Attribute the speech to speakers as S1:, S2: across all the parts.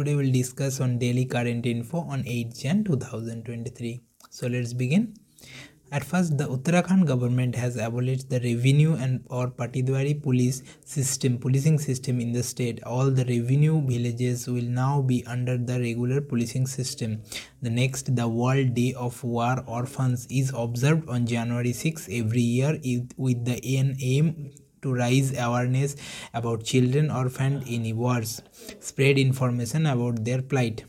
S1: today we'll discuss on daily current info on 8 Jan 2023. So let's begin. At first, the Uttarakhand government has abolished the revenue and or Patidwari police system, policing system in the state. All the revenue villages will now be under the regular policing system. The next, the World Day of War Orphans is observed on January 6 every year with the aim to raise awareness about children orphaned in wars, spread information about their plight.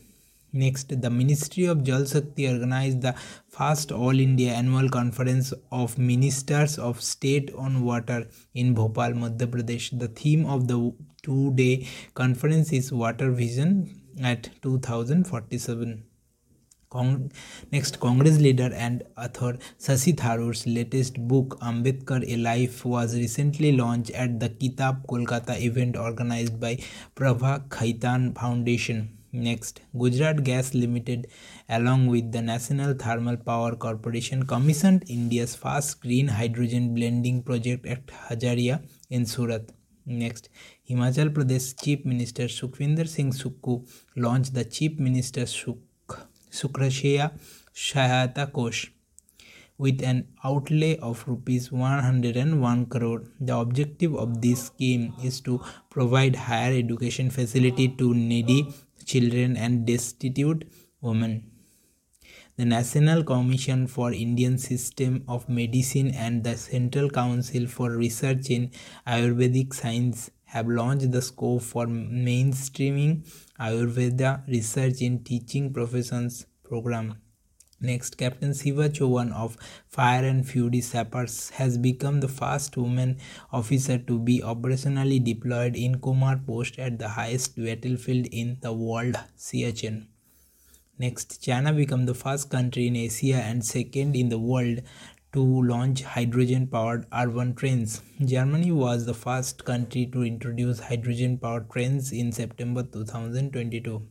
S1: Next, the Ministry of Jal Shakti organized the first All India Annual Conference of Ministers of State on Water in Bhopal, Madhya Pradesh. The theme of the two day conference is Water Vision at 2047. Next Congress leader and author Shashi Tharoor's latest book Ambedkar a life was recently launch at the Kitab Kolkata event organise by Prabha Khaitan foundation next Gujarat gas limited along with the national thermal power corporation commission India's fast green hydrogen blending project at Hazira in Surat next Himachal Pradesh chief minister Sukhvinder Singh Sukhu launch the chief minister Sukhu Sukrasheya Shayata Kosh with an outlay of rupees 101 crore. The objective of this scheme is to provide higher education facility to needy children and destitute women. The National Commission for Indian System of Medicine and the Central Council for Research in Ayurvedic Science have launched the scope for mainstreaming Ayurveda research in teaching professions program. Next, Captain Shiva Chauhan of Fire and Fury Sappers has become the first woman officer to be operationally deployed in Kumar Post at the highest battlefield in the world, Siachen. Next, China became the first country in Asia and second in the world to launch hydrogen powered urban trains. Germany was the first country to introduce hydrogen powered trains in September 2022.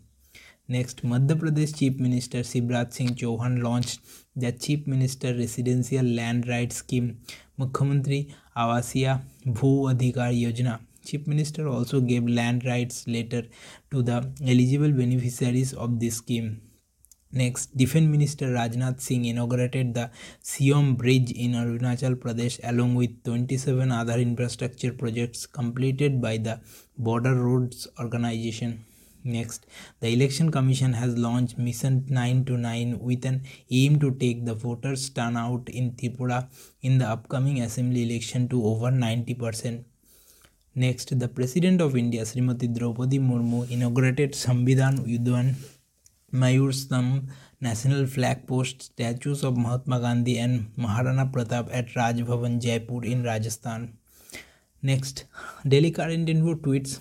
S1: Next, Madhya Pradesh Chief Minister Shivraj Singh Chauhan launched the Chief Minister Residential Land Rights Scheme, Mukhyamantri Awasiya Bhu Adhikar Yojana. Chief Minister also gave land rights letter to the eligible beneficiaries of this scheme. Next, Defence Minister Rajnath Singh inaugurated the Siyom Bridge in Arunachal Pradesh along with 27 other infrastructure projects completed by the Border Roads Organization. Next, the Election Commission has launched Mission 9 to 9 with an aim to take the voters' turnout in Tripura in the upcoming assembly election to over 90%. Next, the President of India, Srimati Draupadi Murmu, inaugurated Samvidhan Udyan Mayur Stambh National Flag Post statues of Mahatma Gandhi and Maharana Pratap at Raj Bhavan, Jaipur in Rajasthan. Next, Daily Current Info tweets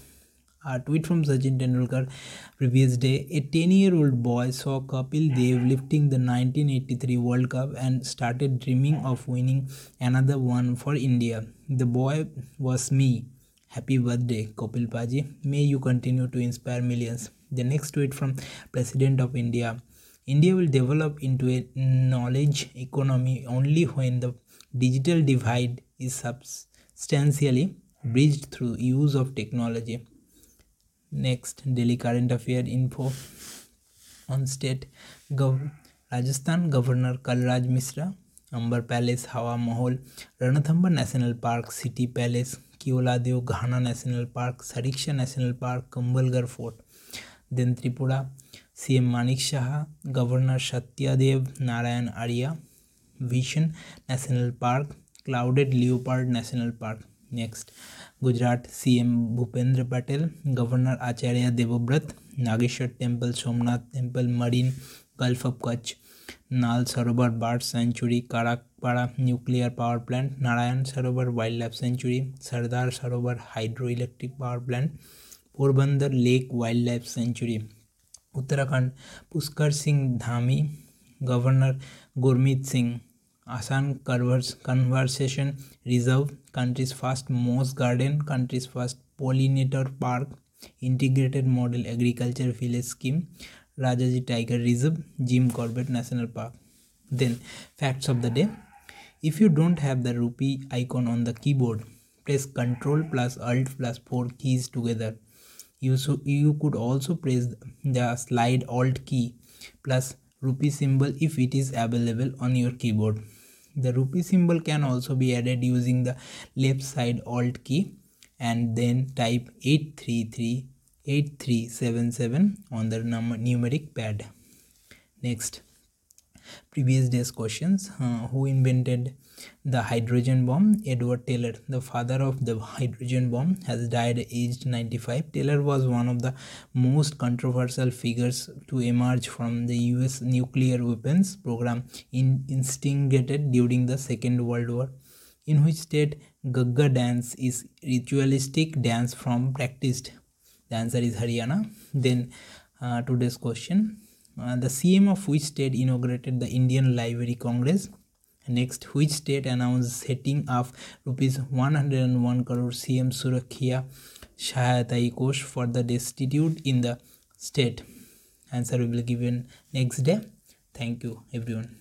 S1: a tweet from Sachin Tendulkar previous day. A 10 year old boy saw Kapil Dev lifting the 1983 World Cup and started dreaming of winning another one for India. The boy was me. Happy birthday, Kapil Paji. May you continue to inspire millions. The next tweet from President of India. India will develop into a knowledge economy only when the digital divide is substantially bridged through use of technology. Next, Delhi current affair info on state gov Rajasthan Governor Kalraj Mishra, Amber Palace, Hawa Mahal, Ranthambore National Park, City Palace, Keoladeo Ghana National Park, Sariska National Park, Kumbhalgarh Fort. दिन Tripura C M Manik Saha, governor Satyadev Narayan Arya vision national park, clouded leopard national park. Next, Gujarat C M Bhupendra Patel, governor Acharya Devvrat, Nageshwar temple, Somnath temple, marine gulf of Kutch, Nal Sarovar, bird sanctuary, Kakrapar nuclear power plant, Narayan Sarovar wildlife sanctuary, Sardar Sarovar hydro electric power plant Power Plant, Porbandar Lake Wildlife Sanctuary, Uttarakhand Pushkar Singh Dhami, Governor Gurmeet Singh, Asan Conservation Reserve, country's first moss garden, country's first pollinator park, integrated model agriculture village scheme, Rajaji Tiger Reserve, Jim Corbett National Park. Then, facts of the day. If you don't have the rupee icon on the keyboard, press Ctrl plus Alt plus 4 keys together. You so you could also press the slide alt key plus rupee symbol if it is available on your keyboard. The rupee symbol can also be added using the left side alt key and then type 833 8377 on the numeric pad. Next previous days questions. Uh, who invented the hydrogen bomb? Edward teller the father of the hydrogen bomb has died aged 95 teller was one of the most controversial figures to emerge from the us nuclear weapons program in, instigated during the second world war in which state gagga dance is ritualistic dance from practiced. The answer is haryana. Then uh, today's question uh, the CM of which state inaugurated the Indian Library Congress? Next, which state announced setting up rupees 101 crore CM Surakhya Shahatai Kosh for the destitute in the state? Answer will be given next day. Thank you, everyone.